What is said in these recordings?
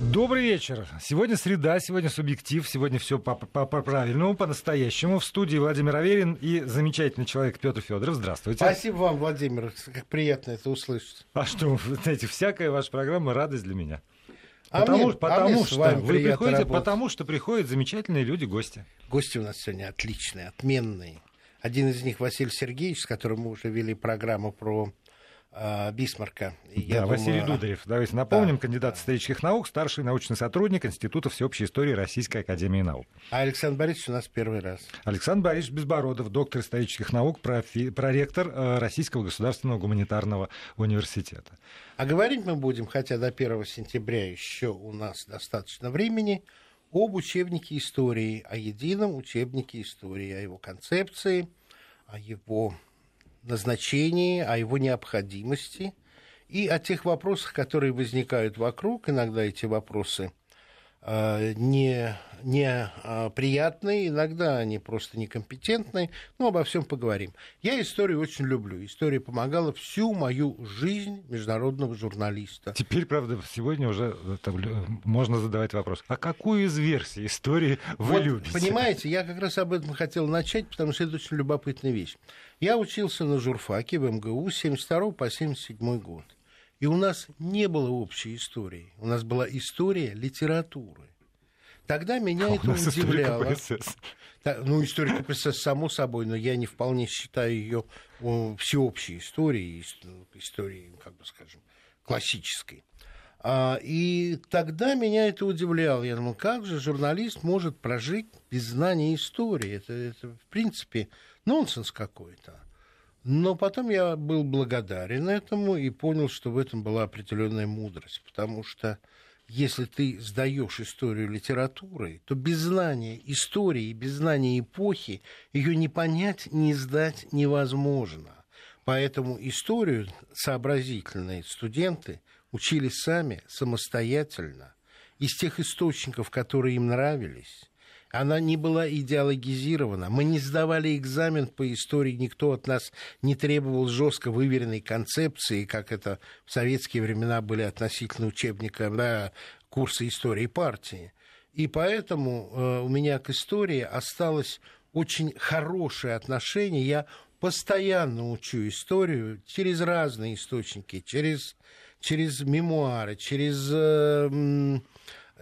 Добрый вечер. Сегодня среда, сегодня субъектив, сегодня все по-правильному, по-настоящему. В студии Владимир Аверин и замечательный человек Петр Федоров. Здравствуйте. Спасибо вам, Владимир. Как приятно это услышать. А что, знаете, всякая ваша программа радость для меня. А потому мне, потому а мне что вы приходите, работать. потому что приходят замечательные люди, гости. Гости у нас сегодня отличные, отменные. Один из них Василий Сергеевич, с которым мы уже вели программу про Бисмарка. И да, я Василий думаю, Дударев. Давайте напомним, Да, кандидат да. исторических наук, старший научный сотрудник Института всеобщей истории Российской академии наук. А Александр Борисович у нас первый раз. Александр Борисович Безбородов, доктор исторических наук, профи- проректор э, Российского государственного гуманитарного университета. А говорить мы будем, хотя до 1 сентября еще у нас достаточно времени, об учебнике истории, о едином учебнике истории, о его концепции, о его назначении, о его необходимости и о тех вопросах, которые возникают вокруг. Иногда эти вопросы не, не э, приятные, иногда они просто некомпетентные, но обо всем поговорим. Я историю очень люблю. История помогала всю мою жизнь международного журналиста. Теперь, правда, сегодня уже э, там, можно задавать вопрос. А какую из версий истории вы Вот, любите? Понимаете, я как раз об этом хотел начать, потому что это очень любопытная вещь. Я учился на журфаке в МГУ с 72 по 77 год. И у нас не было общей истории. У нас была история литературы. Тогда меня А это удивляло. Ну, история КПСС, само собой, но я не вполне считаю ее всеобщей историей, ис- историей, как бы скажем, классической. А, и тогда меня это удивляло. Я думал, как же журналист может прожить без знания истории? Это, это в принципе, нонсенс какой-то. Но потом я был благодарен этому и понял, что в этом была определенная мудрость, потому что если ты сдаешь историю литературы, то без знания истории, без знания эпохи ее не понять, не сдать невозможно. Поэтому историю сообразительные студенты учили сами, самостоятельно, из тех источников, которые им нравились. Она не была идеологизирована. Мы не сдавали экзамен по истории, никто от нас не требовал жестко выверенной концепции, как это в советские времена были относительно учебника да, курса истории партии. И поэтому э, у меня к истории осталось очень хорошее отношение. Я постоянно учу историю через разные источники, через, через мемуары, через... э,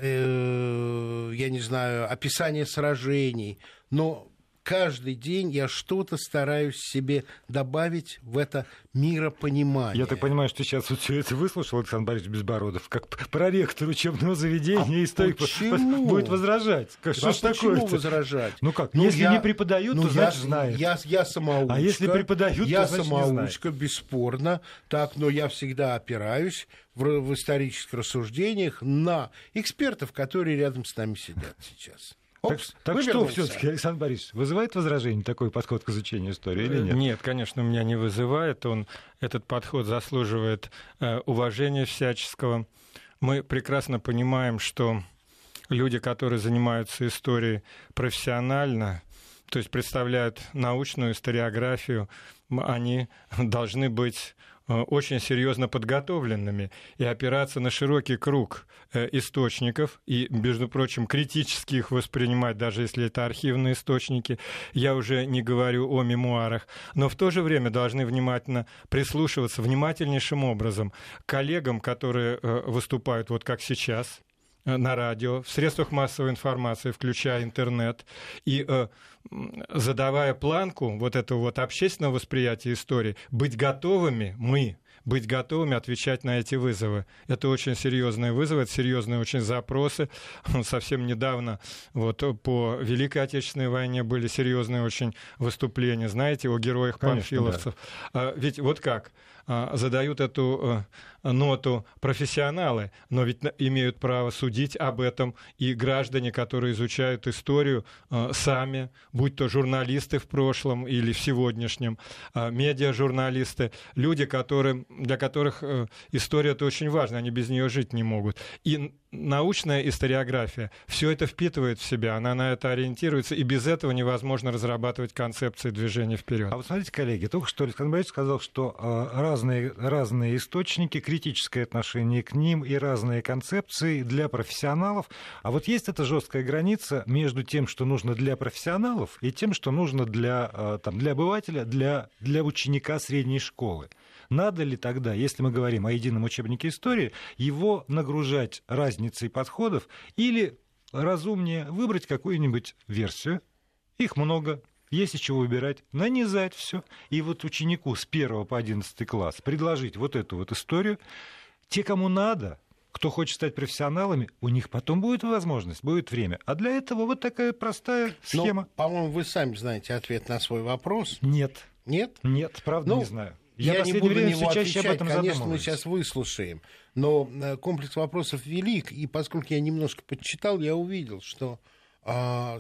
я не знаю, описание сражений, но каждый день я что-то стараюсь себе добавить в это миропонимание. Я так понимаю, что сейчас вот все это выслушал Александр Борисович Безбородов, как проректор учебного заведения, А историк почему? будет возражать. Как, что А ж почему такое-то? возражать? Ну как, Ну, если я- не преподают, ну, то я, значит знает. Я, я самоучка. А если преподают, я то значит не самоучка, бесспорно. Так, но я всегда опираюсь в, в исторических рассуждениях на экспертов, которые рядом с нами сидят сейчас. Так, Опс, так что вывернулся. все-таки, Александр Борисович, вызывает возражение такой подход к изучению истории или нет? Нет, конечно, меня не вызывает. Он, этот подход заслуживает э, уважения всяческого. Мы прекрасно понимаем, что люди, которые занимаются историей профессионально, то есть представляют научную историографию, они должны быть очень серьезно подготовленными и опираться на широкий круг э, источников и, между прочим, критически их воспринимать, даже если это архивные источники. Я уже не говорю о мемуарах, но в то же время должны внимательно прислушиваться внимательнейшим образом коллегам, которые э, выступают вот как сейчас, э, на радио, в средствах массовой информации, включая интернет, и э, задавая планку вот этого вот общественного восприятия истории, быть готовыми мы быть готовыми отвечать на эти вызовы. Это очень серьезные вызовы, это серьезные очень запросы. Совсем недавно вот по Великой Отечественной войне были серьезные очень выступления, знаете, о героях Конечно, панфиловцев. А, Ведь вот как? А, Задают эту э, ноту профессионалы, но ведь имеют право судить об этом и граждане, которые изучают историю э, сами, будь то журналисты в прошлом или в сегодняшнем, а, медиа-журналисты, люди, которые, для которых э, история это очень важно, они без нее жить не могут. И научная историография все это впитывает в себя, она на это ориентируется, и без этого невозможно разрабатывать концепции движения вперед. А вот смотрите, коллеги, только что Александр Борисович сказал, что э, разные, разные источники, критическое отношение к ним и разные концепции для профессионалов. А вот есть эта жесткая граница между тем, что нужно для профессионалов, и тем, что нужно для, э, там, для обывателя, для, для ученика средней школы. Надо ли тогда, если мы говорим о едином учебнике истории, его нагружать разницей подходов или разумнее выбрать какую-нибудь версию, их много, есть из чего выбирать, нанизать все. И вот ученику с 1 по 11 класс предложить вот эту вот историю. Те, кому надо, кто хочет стать профессионалами, у них потом будет возможность, будет время. А для этого вот такая простая ну, схема. Но, по-моему, вы сами знаете ответ на свой вопрос. Нет. Нет? Нет, правда ну, не знаю. Я, я не буду время него отвечать, об этом конечно, мы сейчас выслушаем. Но э, комплекс вопросов велик, и поскольку я немножко подчитал, я увидел, что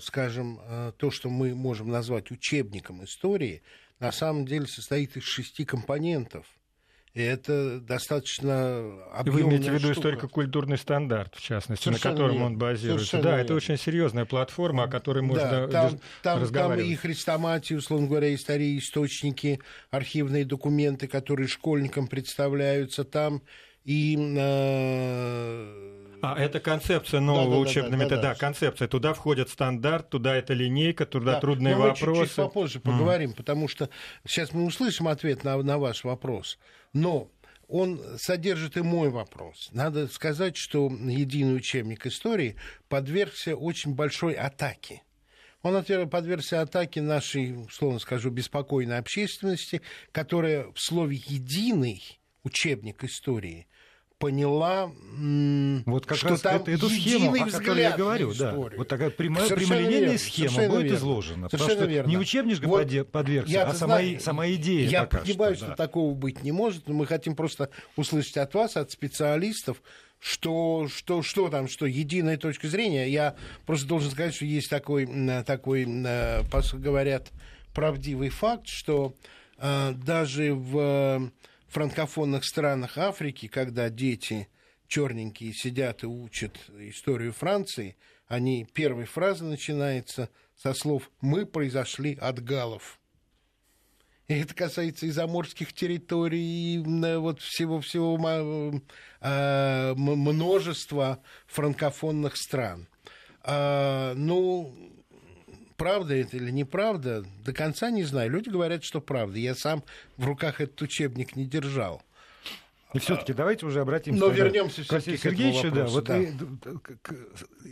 скажем, а, то, что мы можем назвать учебником истории, на самом деле состоит из шести компонентов. И это достаточно объемная Вы имеете в виду историко-культурный стандарт, в частности, Совершенно на котором нет. он базируется. Совершенно да, нет. это очень серьезная платформа, о которой можно да, там, там, разговаривать. Там и хрестоматии, условно говоря, истории, источники, архивные документы, которые школьникам представляются там, и э, а это концепция нового да, да, учебного да, метода. Да, да. концепция. Туда входит стандарт, туда это линейка, туда да. трудные Но вопросы. Мы чуть-чуть попозже поговорим, mm. потому что сейчас мы услышим ответ на, на ваш вопрос. Но он содержит и мой вопрос. Надо сказать, что единый учебник истории подвергся очень большой атаке. Он подвергся атаке нашей, условно скажу, беспокойной общественности, которая в слове «единый» учебник истории поняла, вот как что раз там это, эту схему, о которой я говорю, да, вот такая прямая, прямолинейная схема будет верно. изложена. Совершенно потому что верно. не учебник вот подвергся, а сама, знаю, сама идея. Я понимаю, что, что да. такого быть не может, но мы хотим просто услышать от вас, от специалистов, что, что, что там, что единая точка зрения. Я просто должен сказать, что есть такой, такой говорят, правдивый факт, что э, даже в франкофонных странах Африки, когда дети черненькие сидят и учат историю Франции, они, первой фраза начинается со слов «мы произошли от галов». И это касается и заморских территорий, и вот всего-всего а, множества франкофонных стран. А, ну, правда это или неправда, до конца не знаю. Люди говорят, что правда. Я сам в руках этот учебник не держал. И все-таки давайте уже обратимся Но вернемся к Сергеевичу. Да, вот да.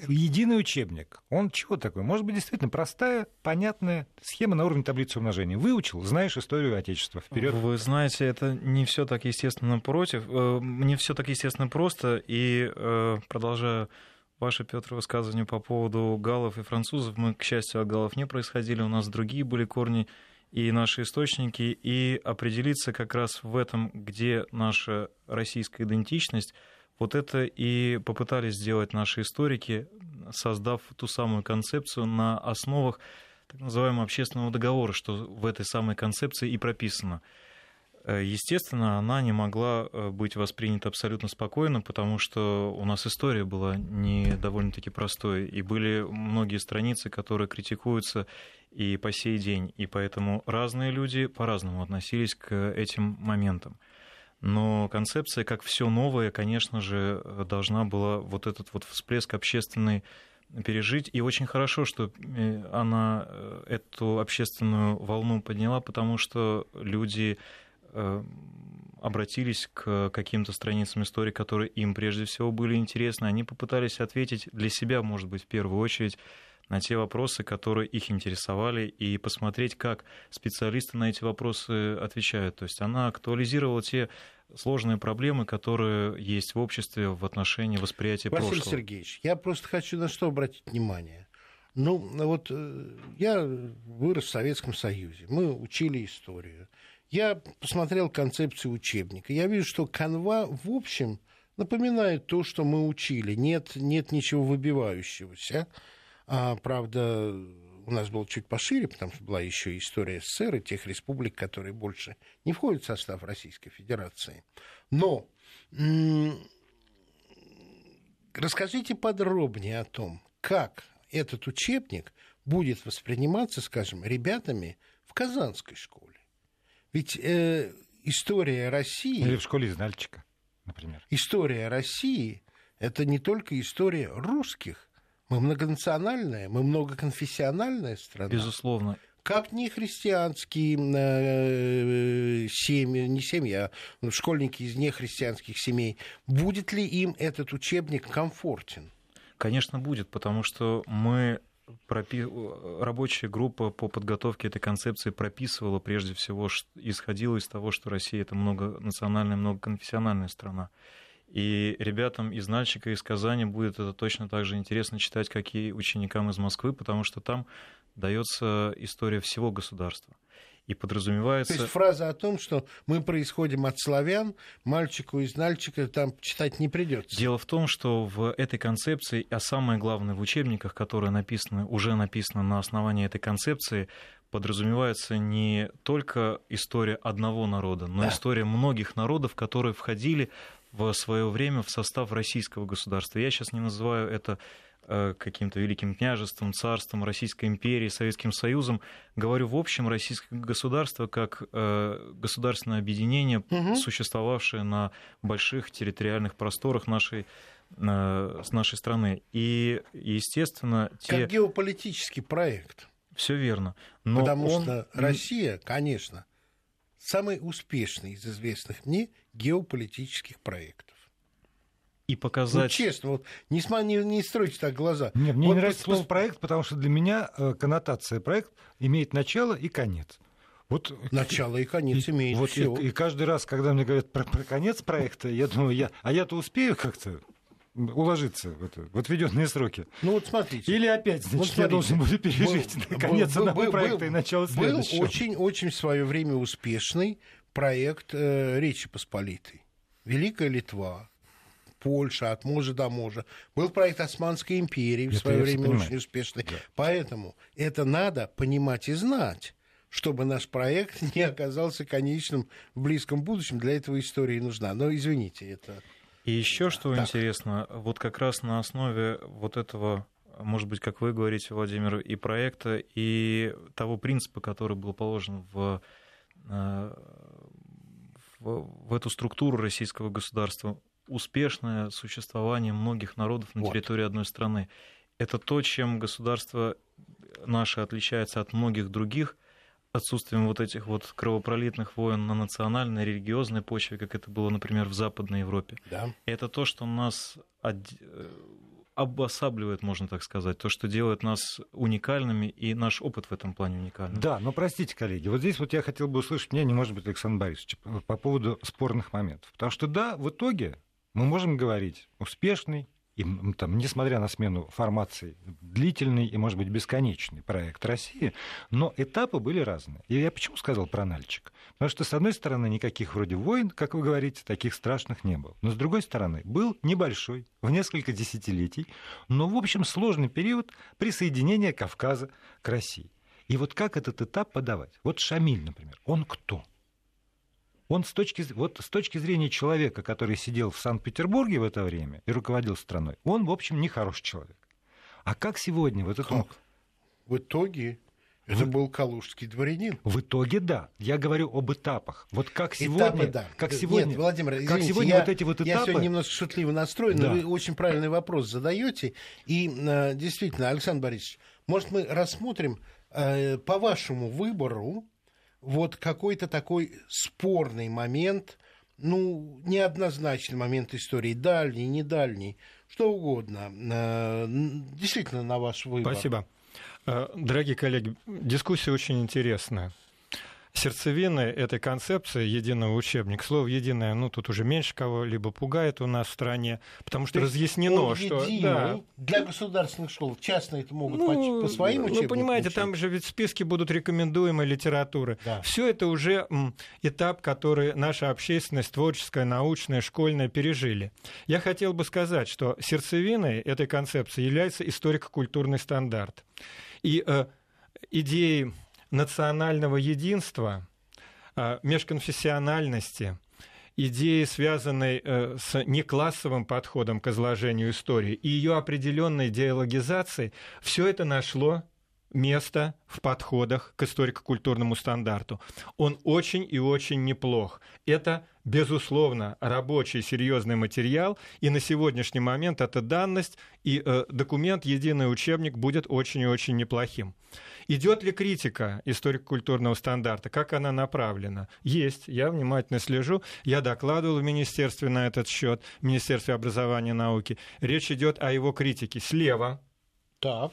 единый учебник. Он чего такой? Может быть, действительно простая, понятная схема на уровне таблицы умножения. Выучил, знаешь историю Отечества. Вперед. Вы знаете, это не все так естественно против, э, не все так естественно просто. И э, ваше, Петр, высказывание по поводу галлов и французов. Мы, к счастью, от галлов не происходили, у нас другие были корни и наши источники, и определиться как раз в этом, где наша российская идентичность, вот это и попытались сделать наши историки, создав ту самую концепцию на основах так называемого общественного договора, что в этой самой концепции и прописано – естественно, она не могла э, быть воспринята абсолютно спокойно, потому что у нас история была не довольно-таки простой, и были многие страницы, которые критикуются и по сей день, и поэтому разные люди по-разному относились к этим моментам. Но концепция, как все новое, конечно же, должна была вот этот вот всплеск общественный пережить. И очень хорошо, что э, она эту общественную волну подняла, потому что люди Э, обратились к каким-то страницам истории, которые им прежде всего были интересны. Они попытались ответить для себя, может быть, в первую очередь, на те вопросы, которые их интересовали, и посмотреть, как специалисты на эти вопросы отвечают. То есть она актуализировала те сложные проблемы, которые есть в обществе в отношении восприятия Василий прошлого. Василий Сергеевич, я просто хочу на что обратить внимание. Ну, вот э, я вырос в Советском Союзе, мы учили историю. Я посмотрел концепцию учебника. Я вижу, что канва, в общем, напоминает то, что мы учили. Нет, нет ничего выбивающегося. А, правда, у нас было чуть пошире, потому что была еще история СССР и тех республик, которые больше не входят в состав Российской Федерации. Но расскажите подробнее о том, как этот учебник будет восприниматься, скажем, ребятами в Казанской школе. Ведь э, история России... Или в школе из Нальчика, например. История России – это не только история русских. Мы многонациональная, мы многоконфессиональная страна. Безусловно. Как не христианские э, семьи, не семьи, а школьники из нехристианских семей, будет ли им этот учебник комфортен? Конечно, будет, потому что мы пропи... рабочая группа по подготовке этой концепции прописывала прежде всего, исходила из того, что Россия это многонациональная, многоконфессиональная страна. И ребятам из Нальчика, из Казани будет это точно так же интересно читать, как и ученикам из Москвы, потому что там дается история всего государства. И подразумевается... То есть фраза о том, что мы происходим от славян, мальчику из Нальчика там читать не придется. Дело в том, что в этой концепции, а самое главное в учебниках, которые написаны, уже написаны на основании этой концепции, подразумевается не только история одного народа, но да. история многих народов, которые входили в свое время в состав российского государства. Я сейчас не называю это Э, каким-то великим княжеством, царством, Российской империей, Советским Союзом. Говорю в общем российское государство как э, государственное объединение, угу. существовавшее на больших территориальных просторах нашей э, с нашей страны. И, естественно, те... Как геополитический проект. Все верно. Но Потому он... что Россия, конечно, самый успешный из известных мне геополитических проектов и показать... Ну, честно, вот не, не, не стройте так глаза. Нет, мне вот не нравится слово «проект», потому что для меня э, коннотация «проект» имеет начало и конец. Вот, Начало и конец и, имеет вот все. И, и каждый раз, когда мне говорят про, про конец проекта, я думаю, я, а я-то успею как-то уложиться в, это, в отведенные сроки. Ну вот смотрите. Или опять, значит, вот смотрите, я должен буду пережить был, конец был, одного был, проекта был, и начало следующего. Был очень-очень в свое время успешный проект э, Речи Посполитой. Великая Литва, Польша, от можа до можа. Был проект Османской империи в свое время очень успешный. Да. Поэтому это надо понимать и знать чтобы наш проект не оказался конечным в близком будущем. Для этого история нужна. Но извините, это... И еще что так. интересно, вот как раз на основе вот этого может быть, как вы говорите, Владимир, и проекта, и того принципа, который был положен в, э, в, в эту структуру российского государства, успешное существование многих народов на вот. территории одной страны. Это то, чем государство наше отличается от многих других, отсутствием вот этих вот кровопролитных войн на национальной, религиозной почве, как это было, например, в Западной Европе. Да. Это то, что нас э, обосабливает, можно так сказать, то, что делает нас уникальными, и наш опыт в этом плане уникальный. Да, но простите, коллеги, вот здесь вот я хотел бы услышать мнение, может быть, Александр Борисович, по поводу спорных моментов. Потому что, да, в итоге мы можем говорить успешный, и, там, несмотря на смену формации, длительный и, может быть, бесконечный проект России, но этапы были разные. И я почему сказал про Нальчик? Потому что, с одной стороны, никаких вроде войн, как вы говорите, таких страшных не было. Но, с другой стороны, был небольшой, в несколько десятилетий, но, в общем, сложный период присоединения Кавказа к России. И вот как этот этап подавать? Вот Шамиль, например, он кто? Он с точки, вот с точки зрения человека, который сидел в Санкт-Петербурге в это время и руководил страной, он, в общем, не хороший человек. А как сегодня вот это... В итоге это в... был калужский дворянин. В итоге да. Я говорю об этапах. Вот как сегодня, Этапы, да. как сегодня, Нет, Владимир, извините, как сегодня я, вот эти вот этапы. Я сегодня немножко шутливо настроен, да. но вы очень правильный вопрос задаете. И э, действительно, Александр Борисович, может мы рассмотрим э, по вашему выбору вот какой-то такой спорный момент, ну, неоднозначный момент истории, дальний, не дальний, что угодно. Э, действительно, на ваш выбор. Спасибо. Э, дорогие коллеги, дискуссия очень интересная сердцевины этой концепции единого учебника. Слово единое, ну, тут уже меньше кого-либо пугает у нас в стране, потому что То разъяснено, что... Да. Для государственных школ частные это могут ну, по, по своим учебникам Вы понимаете, учить. там же ведь списки будут рекомендуемой литературы. Да. Все это уже этап, который наша общественность, творческая, научная, школьная пережили. Я хотел бы сказать, что сердцевиной этой концепции является историко-культурный стандарт. И э, идеи национального единства, а, межконфессиональности, идеи, связанной э, с неклассовым подходом к изложению истории и ее определенной диалогизацией, все это нашло место в подходах к историко-культурному стандарту. Он очень и очень неплох. Это, безусловно, рабочий серьезный материал, и на сегодняшний момент эта данность и э, документ, единый учебник будет очень и очень неплохим. Идет ли критика историко-культурного стандарта? Как она направлена? Есть. Я внимательно слежу. Я докладывал в Министерстве на этот счет, в Министерстве образования и науки. Речь идет о его критике. Слева. Так.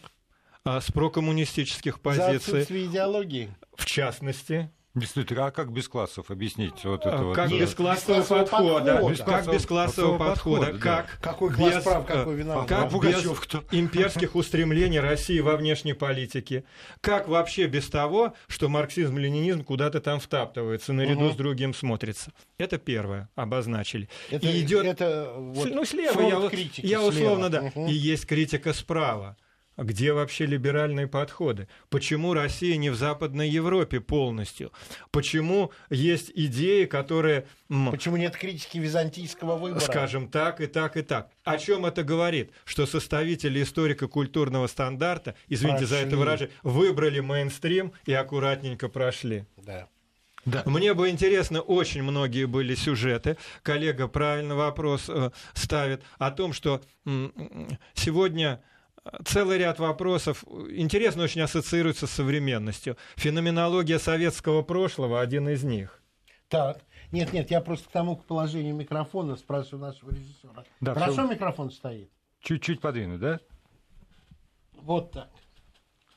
А, с прокоммунистических позиций. За идеологии. В частности, Действительно, а как без классов? Объясните вот это вот. Как да. без классового подхода? подхода. Как без классового подхода? да. Как Какой класс без, прав, какой э, виноват? Как А без кто? имперских устремлений России во внешней политике? Как вообще без того, что марксизм-ленинизм куда-то там втаптывается, наряду Мгм. с другим смотрится? Это первое, обозначили. Это, И идет это вот ну, слева, я, критики я слева. условно, да. Мгм. И есть критика справа. Где вообще либеральные подходы? Почему Россия не в Западной Европе полностью? Почему есть идеи, которые, Почему нет критики византийского выбора? скажем так, и так, и так? О чем это говорит? Что составители историко-культурного стандарта, извините за это Прошли. выражение, выбрали мейнстрим и аккуратненько прошли. Да. Мне бы интересно, очень многие были сюжеты. Коллега правильно вопрос э, ставит о том, что м, м, сегодня целый ряд вопросов интересно очень ассоциируется с современностью. Феноменология советского прошлого один из них. Так. Нет, нет, я просто к тому к положению микрофона спрашиваю нашего режиссера. Да, Хорошо всё. микрофон стоит? Чуть-чуть подвинуть, да? Вот так.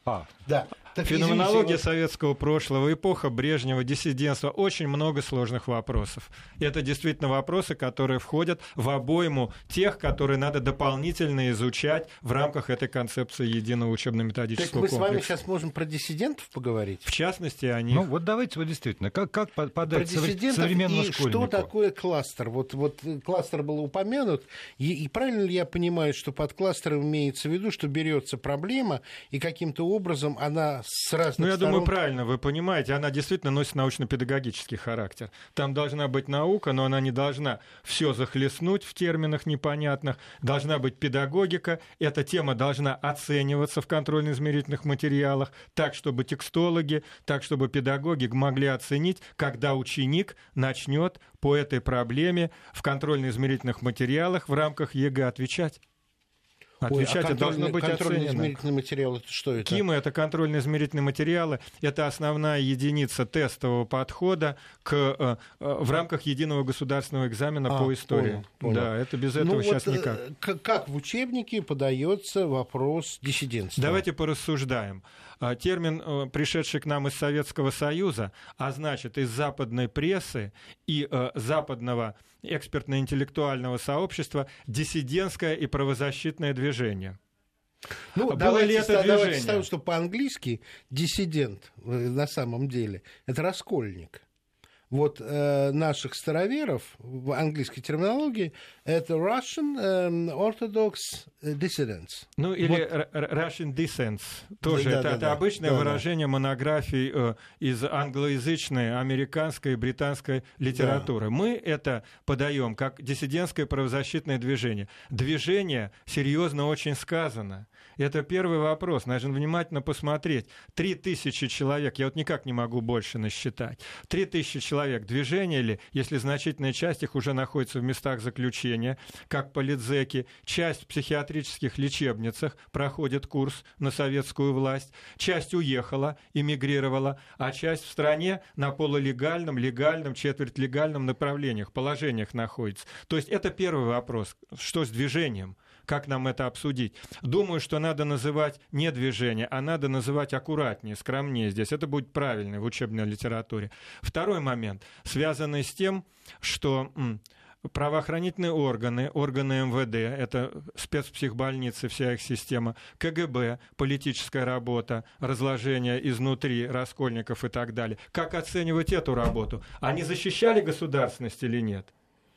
А, Да. Так, Феноменология извините, советского прошлого, эпоха Брежнева, диссидентства, очень много сложных вопросов. И это действительно вопросы, которые входят в обойму тех, которые надо дополнительно изучать в рамках этой концепции единого вот- Так учебно-методического мы с вами комплекса. сейчас можем про диссидентов поговорить? В частности, они... ну вот давайте вот действительно, как, как подать современному и школьнику? что такое кластер? Вот, вот э, кластер был упомянут, и, и правильно ли я понимаю, что под кластером имеется в виду, что берется проблема, и каким-то образом она с разных Ну, я сторон... думаю, правильно вы понимаете, она действительно носит научно-педагогический характер. Там должна быть наука, но она не должна все захлестнуть в терминах непонятных. Должна быть педагогика. Эта тема должна оцениваться в контрольно-измерительных материалах так, чтобы текстологи, так, чтобы педагоги могли оценить, когда ученик начнет по этой проблеме в контрольно-измерительных материалах в рамках ЕГЭ отвечать. Ой, Отвечать а это должно контрольный- быть оценено. контрольно-измерительный материал, это что это? КИМы — это контрольно-измерительные материалы, это основная единица тестового подхода к, э, э, в рамках единого государственного экзамена А, по истории. понял, понял. Да, это без этого ну, сейчас вот, э, никак. Как в учебнике подается вопрос диссидентства? Давайте порассуждаем. А, Термин, э, пришедший к нам из Советского Союза, а значит, из западной прессы и э, западного экспертно-интеллектуального сообщества диссидентское и правозащитное движение. Ну, было давайте, ли это давайте движение? ставим, что по-английски диссидент э, на самом деле это раскольник. Вот э, наших староверов в английской терминологии это Russian эм, Orthodox Dissidents. Ну, или Вот. Russian Descents. Тоже Да, это, да, это да. обычное Да, да. выражение монографий э, из англоязычной, американской и британской литературы. Мы это подаем как диссидентское правозащитное движение. Движение серьезно очень сказано. Это первый вопрос. Нужно внимательно посмотреть. Три тысячи человек, я вот никак не могу больше насчитать. Три тысячи человек. Движение ли, если значительная часть их уже находится в местах заключения, как политзеки, часть в психиатрических лечебницах проходит курс на советскую власть, часть уехала, эмигрировала, а часть в стране на полулегальном, легальном, четверть легальном направлениях, положениях находится. То есть это первый вопрос. Что с движением? Как нам это обсудить? Думаю, что надо называть не движение, а надо называть аккуратнее, скромнее здесь. Это будет правильно в учебной литературе. Второй момент, связанный с тем, что правоохранительные органы, органы МВД, это спецпсихбольницы, вся их система, КГБ, политическая работа, разложение изнутри раскольников и так далее. Как оценивать эту работу? Они защищали государственность или нет?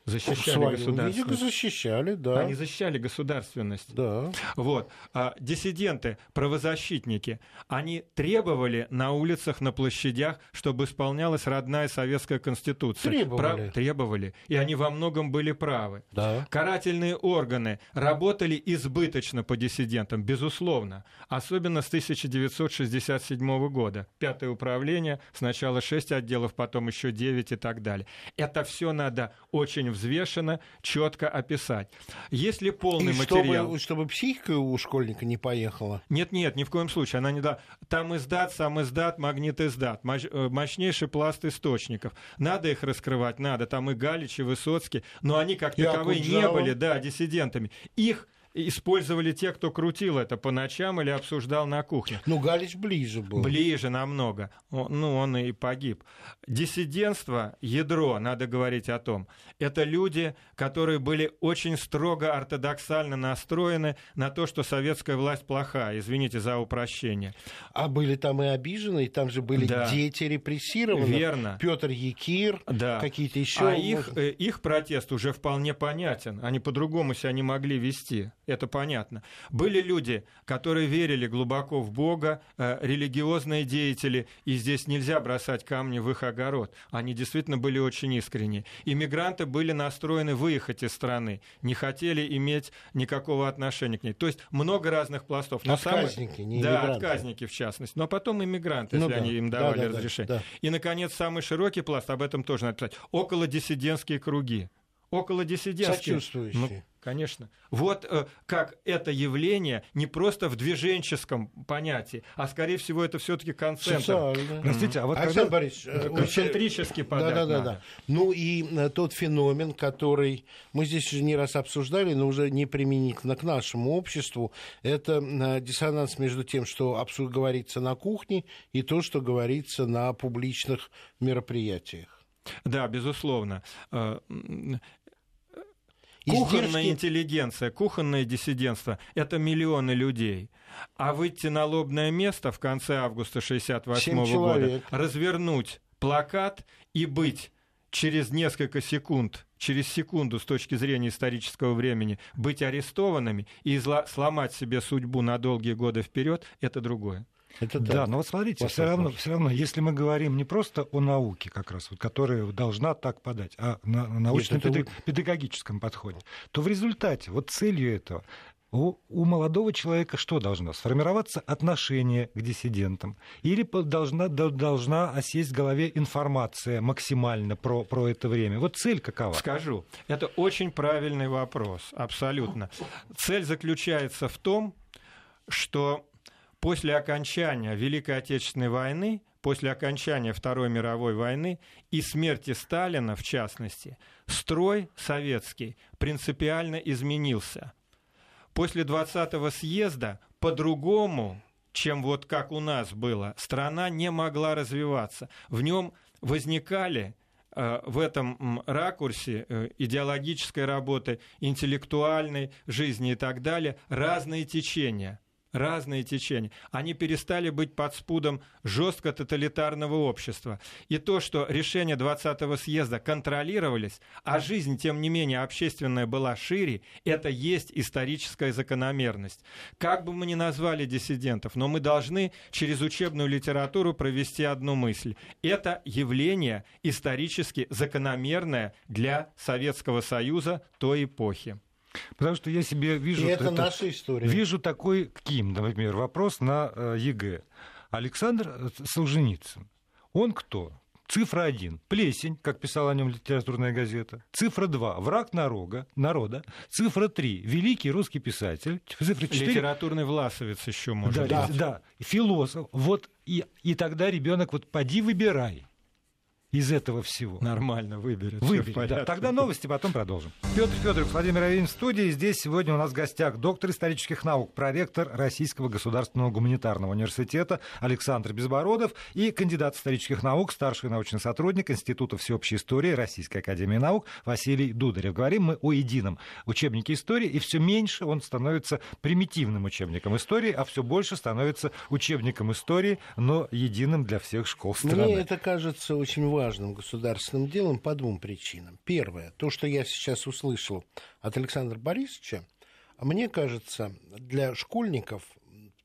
Защищали государственность. защищали, да. Они защищали государственность. Да. Вот. А диссиденты, правозащитники, они требовали на улицах, на площадях, чтобы исполнялась родная советская конституция. Требовали. Прав... Требовали. И они во многом были правы. Да. Карательные органы работали избыточно по диссидентам, безусловно. Особенно с 1967 года. Пятое управление, сначала шесть отделов, потом еще девять и так далее. Это все надо очень взвешенно, четко описать. Если полный И материал... чтобы, чтобы психика у школьника не поехала. Нет, нет, ни в коем случае. Она не да. Там издат, сам издат, магнит издат. Мощ... э, Мощнейший пласт источников. Надо их раскрывать, надо. Там и Галич, и Высоцкий. Но они как таковые не были, да, диссидентами. Их использовали те, кто крутил это по ночам или обсуждал на кухне. Ну, Галич ближе был. Ближе намного. Ну, он и погиб. Диссидентство, ядро, надо говорить о том, это люди, которые были очень строго ортодоксально настроены на то, что советская власть плохая. Извините за упрощение. А были там и обиженные, там же были Да. дети репрессированных. Верно. Петр Якир, Да. какие-то еще. А их, э, их протест уже вполне понятен. Они по-другому себя не могли вести. Это понятно. Были люди, которые верили глубоко в Бога, э, религиозные деятели, и здесь нельзя бросать камни в их огород. Они действительно были очень искренни. Иммигранты были настроены выехать из страны, не хотели иметь никакого отношения к ней. То есть много разных пластов. Но Отказники, не Да, иммигранты. отказники в частности. Но потом иммигранты, Ну если да. они им Да, давали да, да, разрешение. да. И, наконец, самый широкий пласт, об этом тоже надо писать, около диссидентские круги. Около диссидентские. Сочувствующие. Ну, конечно. Вот э, как это явление не просто в движенческом понятии, а, скорее всего, это все-таки концентр. Простите, а вот Александр когда... Борисович, э, Концентрически Да, подать да, да, надо. да. Ну и э, тот феномен, который мы здесь уже не раз обсуждали, но уже не применительно к нашему обществу, это э, диссонанс между тем, что говорится на кухне, и то, что говорится на публичных мероприятиях. Да, безусловно. М, Издержки- Кухонная интеллигенция, кухонное диссидентство – это миллионы людей. А выйти на лобное место в конце августа 68 Семь года, развернуть плакат и быть через несколько секунд, через секунду с точки зрения исторического времени, быть арестованными и сломать себе судьбу на долгие годы вперед – это другое. Это Да, так. но вот смотрите, все равно, все равно, если мы говорим не просто о науке, как раз, вот, которая должна так подать, а на, на научно-педагогическом подходе, то в результате, вот целью этого, у, у молодого человека что должно? Сформироваться отношение к диссидентам? Или должна, до- должна осесть в голове информация максимально про, про это время? Вот цель какова? Скажу. Это очень правильный вопрос, абсолютно. Цель заключается в том, что после окончания Великой Отечественной войны, после окончания Второй мировой войны и смерти Сталина, в частности, строй советский принципиально изменился. После 20-го съезда по-другому, чем вот как у нас было, страна не могла развиваться. В нем возникали э, в этом ракурсе э, идеологической работы, интеллектуальной жизни и так далее разные течения. Разные течения. Они перестали быть под спудом жестко тоталитарного общества. И то, что решения 20-го съезда контролировались, а жизнь, тем не менее, общественная была шире, это есть историческая закономерность. Как бы мы ни назвали диссидентов, но мы должны через учебную литературу провести одну мысль. Это явление исторически закономерное для Советского Союза той эпохи. Потому что я себе И вижу... это, это- наша история. Вижу такой КИМ, например, вопрос на ЕГЭ. Александр э, Солженицын. Он кто? Цифра один. Плесень, как писала о нем литературная газета. Цифра два. Враг народа. народа. Цифра три. Великий русский писатель. Цифра четыре. Литературный власовец еще может Да, быть. да, философ. Вот и, и тогда ребенок вот поди выбирай из этого всего. Нормально выберет. всё в Выбери. Да. Тогда новости, потом продолжим. Петр Федоров, Владимир Авин в студии. Здесь сегодня у нас в гостях доктор исторических наук, проректор Российского государственного гуманитарного университета Александр Безбородов и кандидат исторических наук, старший научный сотрудник Института всеобщей истории Российской академии наук Василий Дударев. Говорим мы о едином учебнике истории, и все меньше он становится примитивным учебником истории, а все больше становится учебником истории, но единым для всех школ страны. Мне это кажется очень важным государственным делом по двум причинам. Первое, то, что я сейчас услышал от Александра Борисовича, мне кажется, для школьников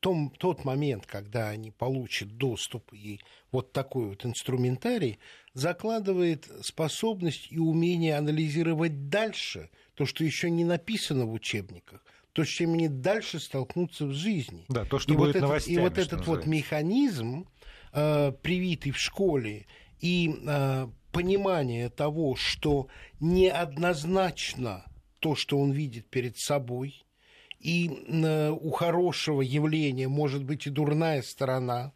том, тот момент, когда они получат доступ и вот такой вот инструментарий, закладывает способность и умение анализировать дальше то, что еще не написано в учебниках, то, с чем они дальше столкнутся в жизни. Да, то, что и будет вот этот, И вот этот называется. вот механизм, э, привитый в школе, и э, понимание того, что неоднозначно то, что он видит перед собой, и э, у хорошего явления может быть и дурная сторона,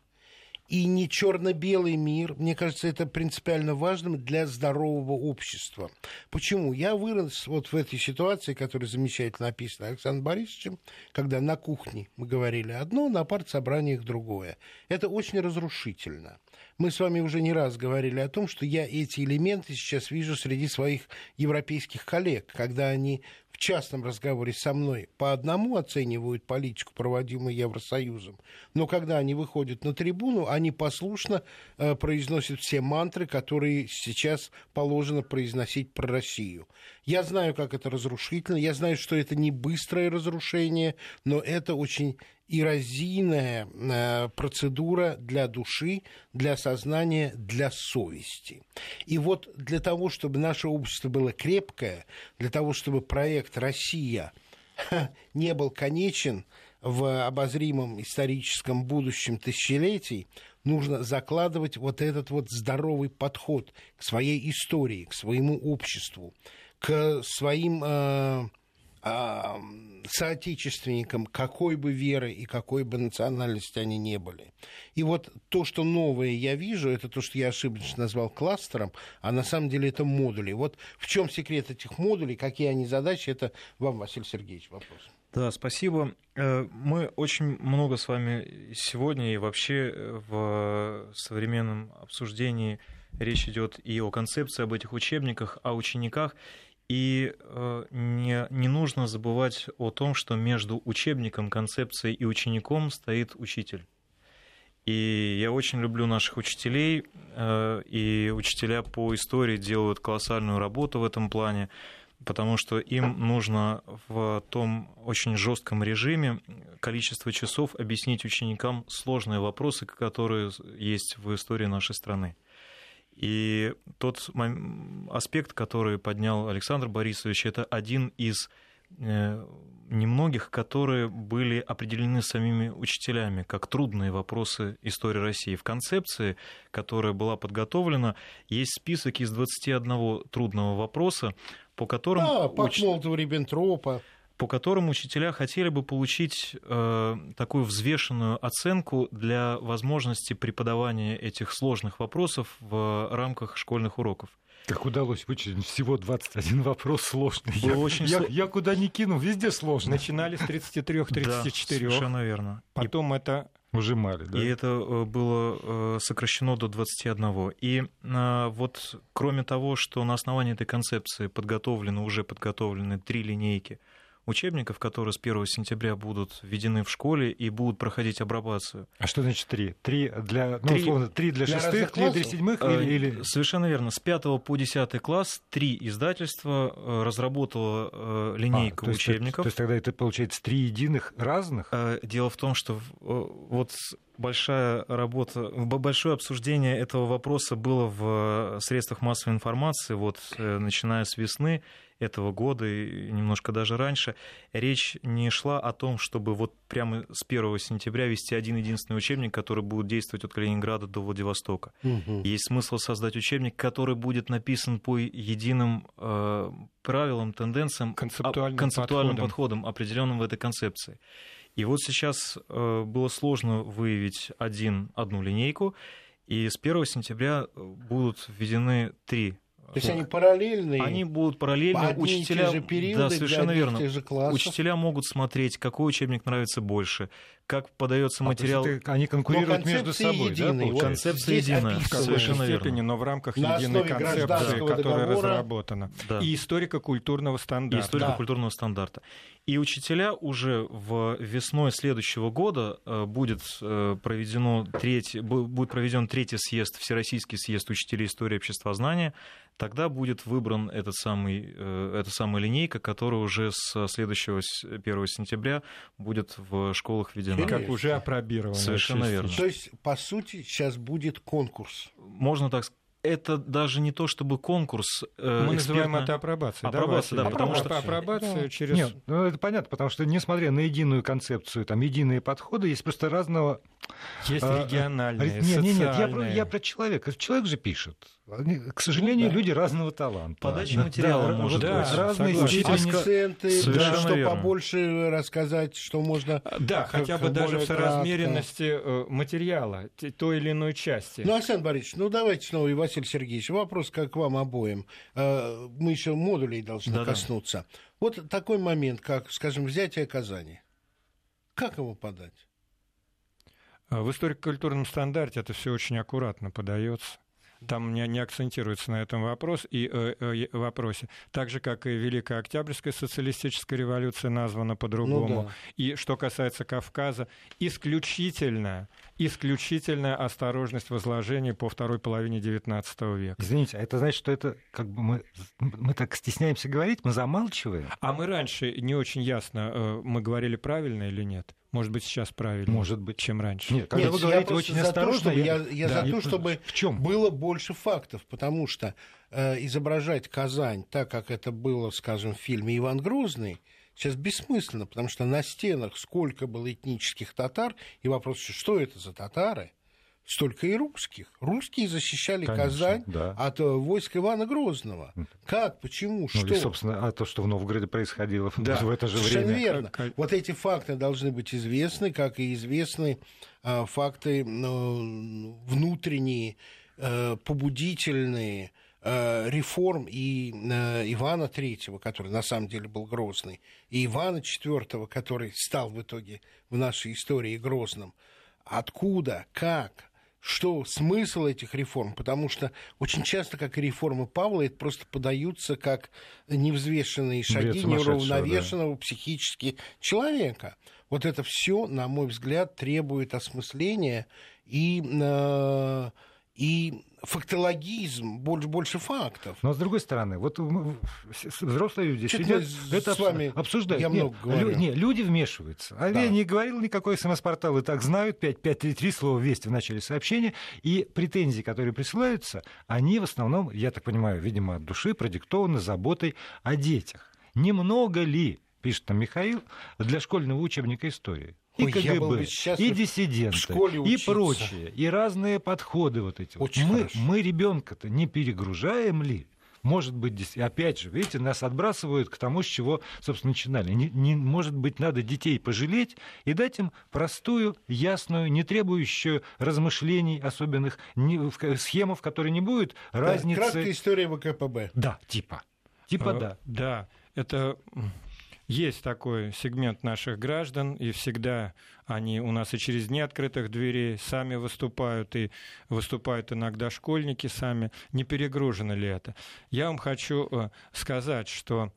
и не черно-белый мир. Мне кажется, это принципиально важным для здорового общества. Почему? Я вырос вот в этой ситуации, которая замечательно описана Александром Борисовичем, когда на кухне мы говорили одно, на партсобраниях другое. Это очень разрушительно. Мы с вами уже не раз говорили о том, что я эти элементы сейчас вижу среди своих европейских коллег, когда они в частном разговоре со мной по одному оценивают политику, проводимую Евросоюзом, но когда они выходят на трибуну, они послушно э, произносят все мантры, которые сейчас положено произносить про Россию. Я знаю, как это разрушительно, я знаю, что это не быстрое разрушение, но это очень эрозийная э, процедура для души, для сознания, для совести. И вот для того, чтобы наше общество было крепкое, для того, чтобы проект «Россия» не был конечен в обозримом историческом будущем тысячелетий, нужно закладывать вот этот вот здоровый подход к своей истории, к своему обществу, к своим э, соотечественникам, какой бы веры и какой бы национальности они не были. И вот то, что новое я вижу, это то, что я ошибочно назвал кластером, а на самом деле это модули. Вот в чем секрет этих модулей, какие они задачи, это вам, Василий Сергеевич, вопрос. Да, спасибо. Э, мы очень много с вами сегодня и вообще э, в современном обсуждении речь идет и о концепции об этих учебниках, о учениках. И э, не, не нужно забывать о том, что между учебником, концепцией и учеником стоит учитель. И я очень люблю наших учителей, и учителя по истории делают колоссальную работу в этом плане потому что им нужно в том очень жестком режиме количество часов объяснить ученикам сложные вопросы, которые есть в истории нашей страны. И тот аспект, который поднял Александр Борисович, это один из э, немногих, которые были определены самими учителями как трудные вопросы истории России. В концепции, которая была подготовлена, есть список из 21 трудного вопроса, по которым... Да, уч... Риббентропа по которым учителя хотели бы получить э, такую взвешенную оценку для возможности преподавания этих сложных вопросов в рамках школьных уроков. Как удалось вычислить всего 21 вопрос сложный. Было я, очень я, сло... я куда ни кину, везде сложно. Начинали с 33-34. Да, совершенно верно. Потом и... это Ужимали, да? И это было сокращено до 21. И вот кроме того, что на основании этой концепции подготовлены, уже подготовлены три линейки учебников, которые с 1 сентября будут введены в школе и будут проходить апробацию. А что значит три? Три для, ну, три, условно, три для, для шестых, три для седьмых? Или, или... Совершенно верно. С 5 по 10 класс три издательства разработало линейку а, то учебников. То есть, то есть тогда это получается три единых разных? Дело в том, что вот большая работа, большое обсуждение этого вопроса было в средствах массовой информации, вот начиная с весны этого года и немножко даже раньше, речь не шла о том, чтобы вот прямо с 1 сентября вести один единственный учебник, который будет действовать от Калининграда до Владивостока. Угу. Есть смысл создать учебник, который будет написан по единым э, правилам, тенденциям, концептуальным, концептуальным подходам. подходам, определенным в этой концепции. И вот сейчас э, было сложно выявить один, одну линейку, и с 1 сентября будут введены три то есть они параллельные? Они будут параллельно. Одни учителя, и те же периоды, да, совершенно для верно. Тех же классов. Учителя могут смотреть, какой учебник нравится больше, как подается А, материал. то есть это они конкурируют Но между собой, да, единые. Вот получается? Концепция единая. В совершенно какой-то верно. степени, но в рамках На единой концепции, которая договора. разработана. Да. И историко-культурного и стандарта. историко-культурного стандарта. И учителя уже в весной следующего года э, будет э, проведено третий, бу- будет проведен третий съезд, Всероссийский съезд учителей истории и обществознания. Тогда будет выбран этот самый, э, эта самая линейка, которая уже с следующего с 1 сентября будет в школах введена. Интересно. Как уже опробировано. Совершенно верно. То есть, по сути, сейчас будет конкурс. Можно так сказать. Это даже не то чтобы конкурс. э, Мы называем экспертно- это апробацией. Апробация, да, потому что- апробация через... Нет, ну это понятно, потому что, несмотря на единую концепцию, там единые подходы, есть просто разного... Есть а, региональные, Нет, нет, нет, я про, социальные. я про человека. Человек же пишет. К сожалению, Ну да. люди разного таланта. Подача Да, материала да, может да, быть. разные Согласен. Акценты, да, что верно. побольше рассказать, что можно... Да, как- хотя бы даже в более кратко. соразмеренности э, материала, той или иной части. Ну, Александр Борисович, ну давайте снова, и Василий Сергеевич, вопрос как к вам обоим. Э, Мы еще модулей должны Да-да. коснуться. Вот такой момент, как, скажем, взятие Казани. Как его подать? А В историко-культурном стандарте это все очень аккуратно подается. Там не, не акцентируется на этом вопрос и э, э, вопросе. Так же, как и Великая Октябрьская социалистическая революция названа по-другому. Ну да. И что касается Кавказа, исключительная, исключительная осторожность возложений по второй половине XIX века. Извините, а это значит, что это как бы мы, мы так стесняемся говорить, мы замалчиваем? А мы раньше не очень ясно, э, мы говорили правильно или нет. Может быть, сейчас правильно, Может быть. чем раньше. Нет, когда Нет, вы я говорите просто очень за то, осторожно, чтобы- я, я Да, за то, чтобы в чем? было больше фактов, потому что э, изображать Казань так, как это было, скажем, в фильме «Иван Грозный», сейчас бессмысленно, потому что на стенах сколько было этнических татар, и вопрос, что это за татары? Столько и русских. Русские защищали Конечно, Казань да. от э, войск Ивана Грозного. Как? Почему? Ну, что? и, собственно, а то, что в Новгороде происходило Да, в это же Совершенно время. верно. Как- Вот эти факты должны быть известны, как и известны а, факты ну, внутренние, э, побудительные э, реформ и э, Ивана Третьего, который на самом деле был грозный, и Ивана Четвертого, который стал в итоге в нашей истории грозным. Откуда, как, что смысл этих реформ, потому что очень часто, как и реформы Павла, это просто подаются как невзвешенные шаги неуравновешенного психически человека. Вот это все, на мой взгляд, требует осмысления и, э, и фактологизм, больше, больше фактов. Но с другой стороны, вот взрослые люди Чё-то сидят, это с вами- обсуждают. я Нет, много говорю. лю- не, люди вмешиваются. А Да. я не говорил никакой смс-портал, и так знают, 5533 слова «Вести» в начале сообщения, и претензии, которые присылаются, они в основном, я так понимаю, видимо, от души продиктованы заботой о детях. Немного ли, пишет там Михаил, для школьного учебника истории? И Ой, КГБ, и диссиденты, школе и прочее, и разные подходы вот эти. вот. Очень мы, хорошо. мы ребенка-то не перегружаем ли? Может быть, опять же, видите, нас отбрасывают к тому, с чего, собственно, начинали. Не, не- может быть, надо детей пожалеть и дать им простую, ясную, не требующую размышлений особенных не- в схему, в которой не будет Да, разницы. краткая история ВКПБ. Да, типа. Типа А, да. Да, это есть такой сегмент наших граждан, и всегда они у нас и через дни открытых дверей сами выступают, и выступают иногда школьники сами. Не перегружено ли это? Я вам хочу э, сказать, что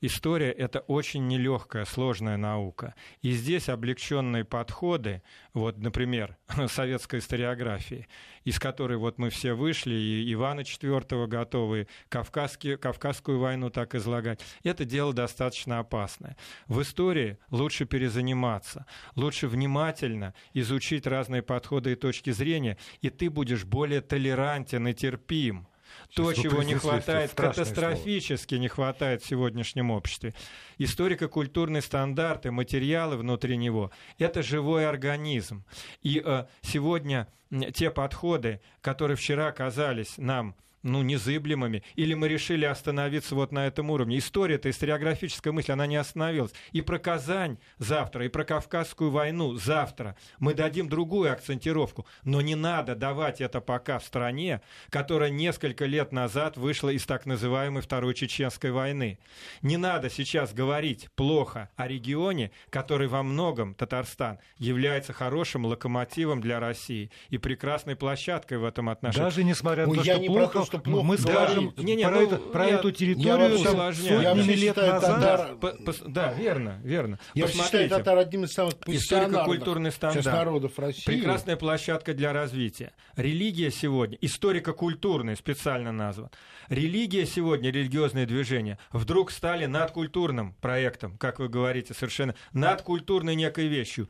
История — это очень нелегкая, сложная наука. И здесь облегченные подходы, вот, например, советской историографии, из которой вот мы все вышли, и Ивана IV готовы, Кавказский, Кавказскую войну так излагать, это дело достаточно опасное. В истории лучше перезаниматься, лучше внимательно изучить разные подходы и точки зрения, и ты будешь более толерантен и терпим. То, Сейчас чего не хватает, катастрофически не хватает в сегодняшнем обществе. Историко-культурный стандарт и материалы внутри него – это живой организм. И э, сегодня те подходы, которые вчера казались нам ну, незыблемыми, или мы решили остановиться вот на этом уровне. История-то, историографическая мысль, она не остановилась. И про Казань завтра, и про Кавказскую войну завтра мы дадим другую акцентировку. Но не надо давать это пока в стране, которая несколько лет назад вышла из так называемой Второй Чеченской войны. Не надо сейчас говорить плохо о регионе, который во многом, Татарстан, является хорошим локомотивом для России и прекрасной площадкой в этом отношении. Даже несмотря на Ну, то, я что не про плохо, то, что плохо мы скажем Не, не, про, ну, это- про я- эту территорию я сотни вообще лет считаю назад. татар- По- пос- да, верно, верно. Я вообще считаю Посмотрите, татар одним из самых Историко-культурный стандарт. народов России. Прекрасная площадка для развития. Религия сегодня, историко-культурный специально назван. Религия сегодня, религиозные движения, вдруг стали надкультурным проектом, как вы говорите, совершенно надкультурной некой вещью.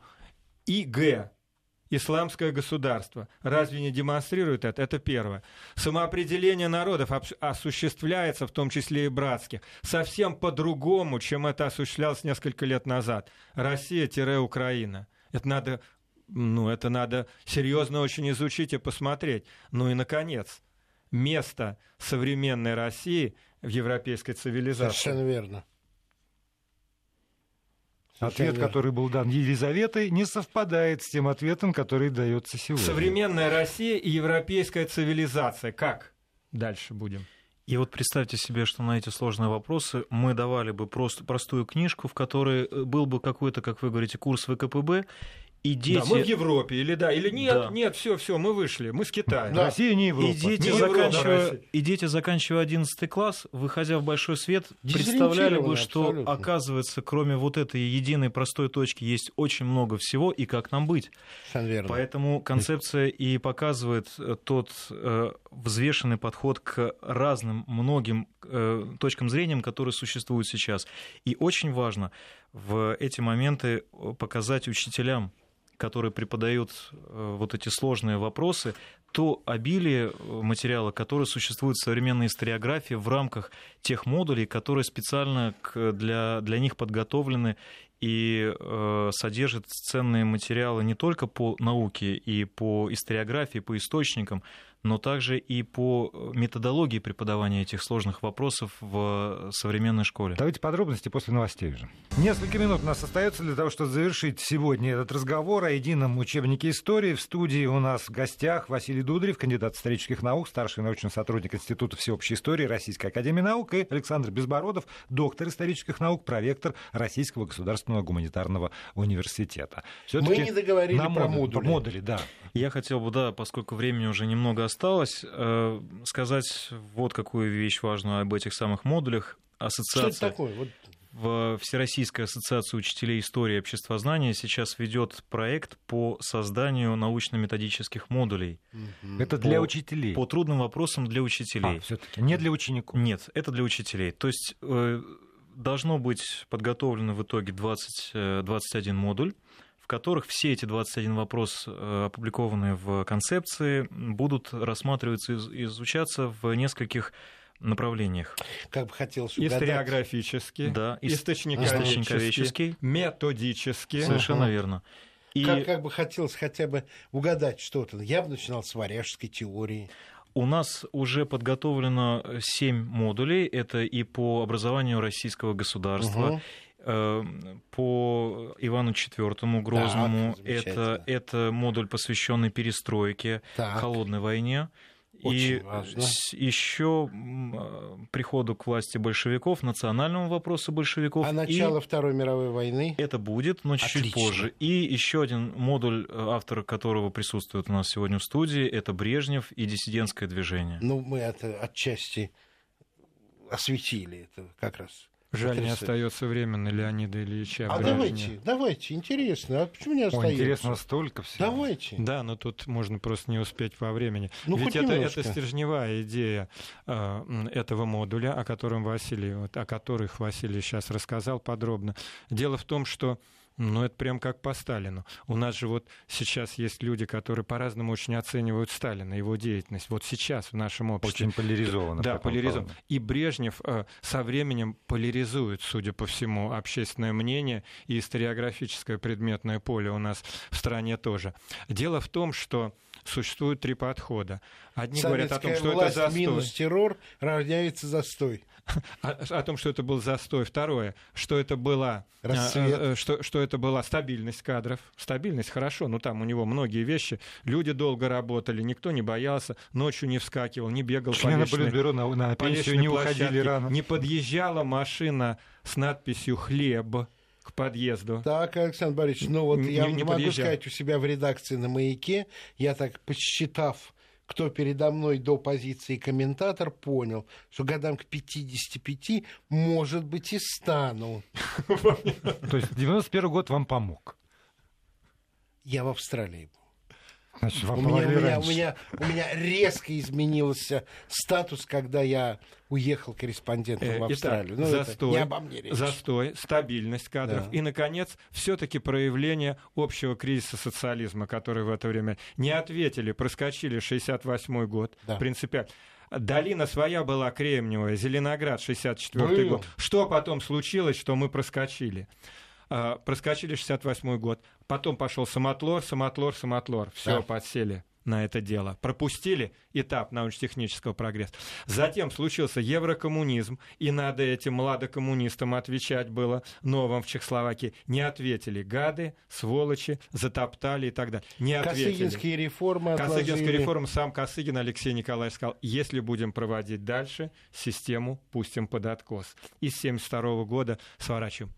ИГ, исламское государство. Разве не демонстрирует это? Это первое. Самоопределение народов осуществляется, в том числе и братских, совсем по-другому, чем это осуществлялось несколько лет назад. Россия-Украина. Это надо, ну, это надо серьезно очень изучить и посмотреть. Ну и, наконец, место современной России в европейской цивилизации. Совершенно верно. Ответ, который был дан Елизаветой, не совпадает с тем ответом, который дается сегодня. Современная Россия и европейская цивилизация. Как дальше будем? И вот представьте себе, что на эти сложные вопросы мы давали бы просто простую книжку, в которой был бы какой-то, как вы говорите, курс ВКПБ, и дети... Да, мы в Европе, или да, или нет, Да. нет, все, все, мы вышли, мы с Китая. Да. Россия не Европа. И дети, Не Европа, заканчивая, Россия. и дети, заканчивая 11 класс, выходя в большой свет, представляли бы, что, абсолютно. оказывается, кроме вот этой единой простой точки, есть очень много всего, и как нам быть. Совершенно верно. Поэтому концепция и показывает э, тот э, взвешенный подход к разным, многим э, точкам зрения, которые существуют сейчас. И очень важно в эти моменты э, показать учителям, которые преподают э, вот эти сложные вопросы, то обилие э, материала, которое существует в современной историографии в рамках тех модулей, которые специально для, для них подготовлены и э, содержит ценные материалы не только по науке и по историографии, по источникам, но также и по э, методологии преподавания этих сложных вопросов в современной школе. Давайте подробности после новостей уже. Несколько минут у нас остается для того, чтобы завершить сегодня этот разговор о едином учебнике истории. В студии у нас в гостях Василий Дудрев, кандидат исторических наук, старший научный сотрудник Института всеобщей истории Российской академии наук, и Александр Безбородов, доктор исторических наук, проректор Российского государственного гуманитарного университета. Мы Всё-таки не договорили на про модули. модули, да. Я хотел бы, да, поскольку времени уже немного осталось, э, сказать вот какую вещь важную об этих самых модулях. Что Ассоциация это такое? Вот в Всероссийская ассоциация учителей истории и обществознания сейчас ведет проект по созданию научно-методических модулей Это для По- учителей. по трудным вопросам для учителей. А, все-таки не для учеников. Нет, это для учителей. То есть э, должно быть подготовлено в итоге 20, э, 21 модуль, в которых все эти 21 вопрос, э, опубликованные в концепции, будут рассматриваться и из- изучаться в нескольких направлениях. как бы хотелось угадать. Историографически, Да, ис- источниковедчески, методически. Совершенно верно. И Как, как бы хотелось хотя бы угадать что-то. Я бы начинал с варяжской теории. у нас уже подготовлено 7 модулей. Это и по образованию российского государства, Мгм. Э, по Ивану IV Грозному. Так, это, это модуль, посвященный перестройке, Так. холодной войне. Очень и важно. еще приходу к власти большевиков, национальному вопросу большевиков. А и начало Второй мировой войны? это будет, но чуть-чуть позже. И еще один модуль, э, автор которого присутствует у нас сегодня в студии, это Брежнев и диссидентское движение. Ну, мы это отчасти осветили. Это как раз. Жаль, не остается время на Леонида Ильича А Брежнева. давайте, давайте, интересно. А почему не остается? интересно, столько всего. Давайте. Да, но тут можно просто не успеть по времени. Ну, Ведь это, немножко. это стержневая идея э, этого модуля, о котором Василий, вот, о которых Василий сейчас рассказал подробно. Дело в том, что Ну, это прям как по Сталину. У нас же вот сейчас есть люди, которые по-разному очень оценивают Сталина, его деятельность. Вот сейчас в нашем обществе. Очень поляризованно. Да, поляризован. И Брежнев э, со временем поляризует, судя по всему, общественное мнение и историографическое предметное поле у нас в стране тоже. Дело в том, что существует три подхода. Одни говорят о том, что это застой. минус террор равняется застой. О, о том, что это был застой. Второе, что это была, э, что, что это была стабильность кадров. Стабильность хорошо, но там у него многие вещи. Люди долго работали, никто не боялся, ночью не вскакивал, не бегал Члены по лестной, на, на пенсию не уходили рано. Не подъезжала машина с надписью «Хлеб» к подъезду. Так, Александр Борисович, ну вот не, я не могу подъезжал. сказать у себя в редакции на «Маяке», я так посчитав кто передо мной до позиции комментатор, понял, что годам к 55, может быть, и стану. То есть 91 год вам помог? Я в Австралии был. Значит, у, меня, у, меня, у, меня, у меня резко изменился статус, когда я уехал корреспондентом в э, Австралию. Итак, ну, застой, не обо мне речь. застой, стабильность кадров да. и, наконец, все-таки проявление общего кризиса социализма, который в это время не ответили, проскочили 68 год, да. принципиально. Долина своя была кремниевая, Зеленоград 64 ну, год. Что потом случилось, что мы проскочили? А, проскочили 68 год. Потом пошел самотлор, самотлор, самотлор. Все, да. подсели на это дело. Пропустили этап научно-технического прогресса. Затем случился еврокоммунизм, и надо этим младокоммунистам отвечать было новым в Чехословакии. Не ответили. Гады, сволочи, затоптали и так далее. Не ответили. Косыгинские реформы Косыгинская реформа, сам Косыгин Алексей Николаевич сказал, если будем проводить дальше, систему пустим под откос. И с 1972 года сворачиваем.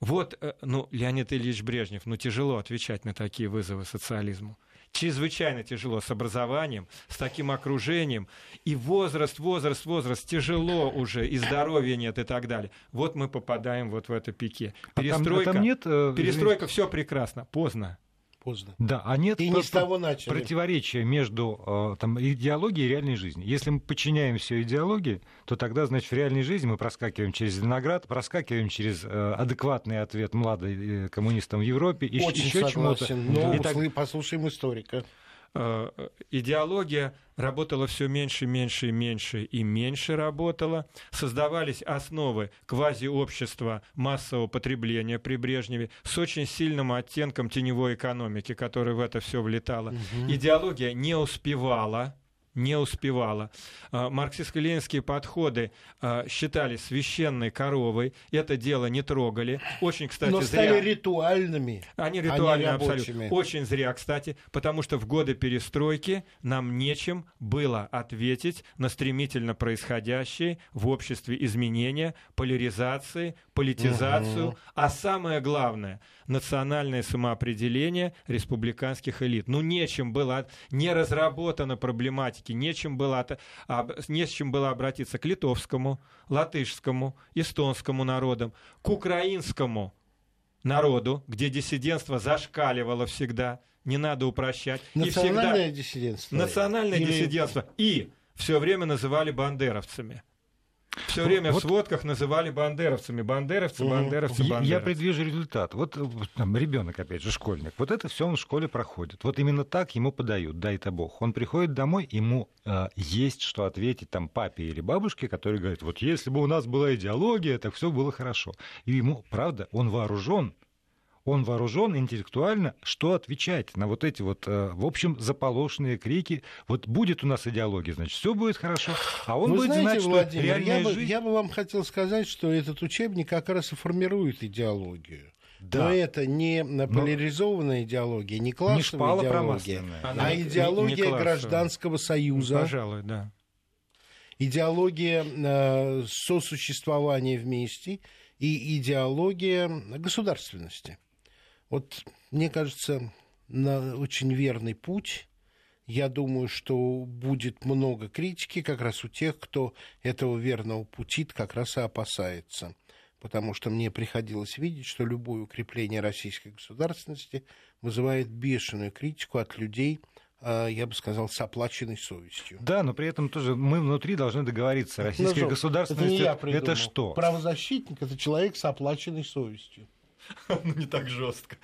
Вот, э, ну, Леонид Ильич Брежнев, ну, тяжело отвечать на такие вызовы социализму. Чрезвычайно тяжело с образованием, с таким окружением. И возраст, возраст, возраст, тяжело уже, и здоровья нет и так далее. Вот мы попадаем вот в это пике. Перестройка, а там, а там нет, э, перестройка все прекрасно, поздно поздно. Да, а нет и не с того начали. противоречия между э, там, идеологией и реальной жизнью. Если мы подчиняем все идеологии, то тогда, значит, в реальной жизни мы проскакиваем через виноград, проскакиваем через э, адекватный ответ младой э, коммунистам в Европе, Очень еще чему-то. Но и так... послушаем историка. Э, идеология работала все меньше, меньше меньше и меньше работала. Создавались основы квазиобщества массового потребления при Брежневе с очень сильным оттенком теневой экономики, которая в это все влетала. Угу. Идеология не успевала не успевала. А, марксистско-ленинские подходы а, считались священной коровой, это дело не трогали. Очень, кстати, Но стали зря. ритуальными. Они ритуальные абсолютно. Очень зря, кстати, потому что в годы перестройки нам нечем было ответить на стремительно происходящие в обществе изменения, поляризации, политизацию, угу. а самое главное – национальное самоопределение республиканских элит. Ну, нечем было, не разработана проблематика практически нечем было, не с чем было обратиться к литовскому, латышскому, эстонскому народам, к украинскому народу, где диссидентство зашкаливало всегда, не надо упрощать. Национальное и всегда... диссидентство. Национальное Или... диссидентство. И все время называли бандеровцами. Все время вот... в сводках называли бандеровцами. Бандеровцы, бандеровцы, бандеровцы. Я предвижу результат. Вот там, ребенок, опять же, школьник. Вот это все он в школе проходит. Вот именно так ему подают, дай-то бог. Он приходит домой, ему э, есть что ответить там папе или бабушке, которые говорят, вот если бы у нас была идеология, так все было хорошо. И ему, правда, он вооружен он вооружен интеллектуально, что отвечать на вот эти вот, э, в общем, заполошенные крики. Вот будет у нас идеология, значит, все будет хорошо, а он Вы будет знаете, знать, Владимир, что реальная я, бы, жизнь... я бы вам хотел сказать, что этот учебник как раз и формирует идеологию. Да. Но это не поляризованная идеология, не классовая не идеология, а идеология не, гражданского союза. Пожалуй, да. Идеология э, сосуществования вместе и идеология государственности. Вот, мне кажется, на очень верный путь. Я думаю, что будет много критики как раз у тех, кто этого верного пути как раз и опасается. Потому что мне приходилось видеть, что любое укрепление российской государственности вызывает бешеную критику от людей, а, я бы сказал, с оплаченной совестью. Да, но при этом тоже мы внутри должны договориться. Российская государственность это, это что? Правозащитник это человек с оплаченной совестью. Ну, не так жестко.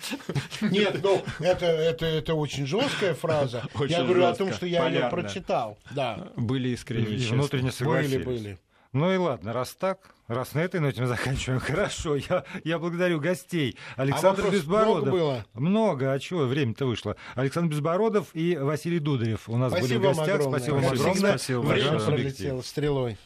Нет, ну, это, это, это очень жесткая фраза. Очень я говорю о жестко, том, что я ее полярно. прочитал. Да, Были искренне И внутренне были, согласились. были. Ну и ладно, раз так, раз на этой ноте мы заканчиваем, хорошо, я, я благодарю гостей. Александр А Безбородов. много было? Много, а чего, время-то вышло. Александр Безбородов и Василий Дударев у нас Спасибо были в вам гостях. огромное. Спасибо вам огромное. Спасибо Время большое. пролетело стрелой.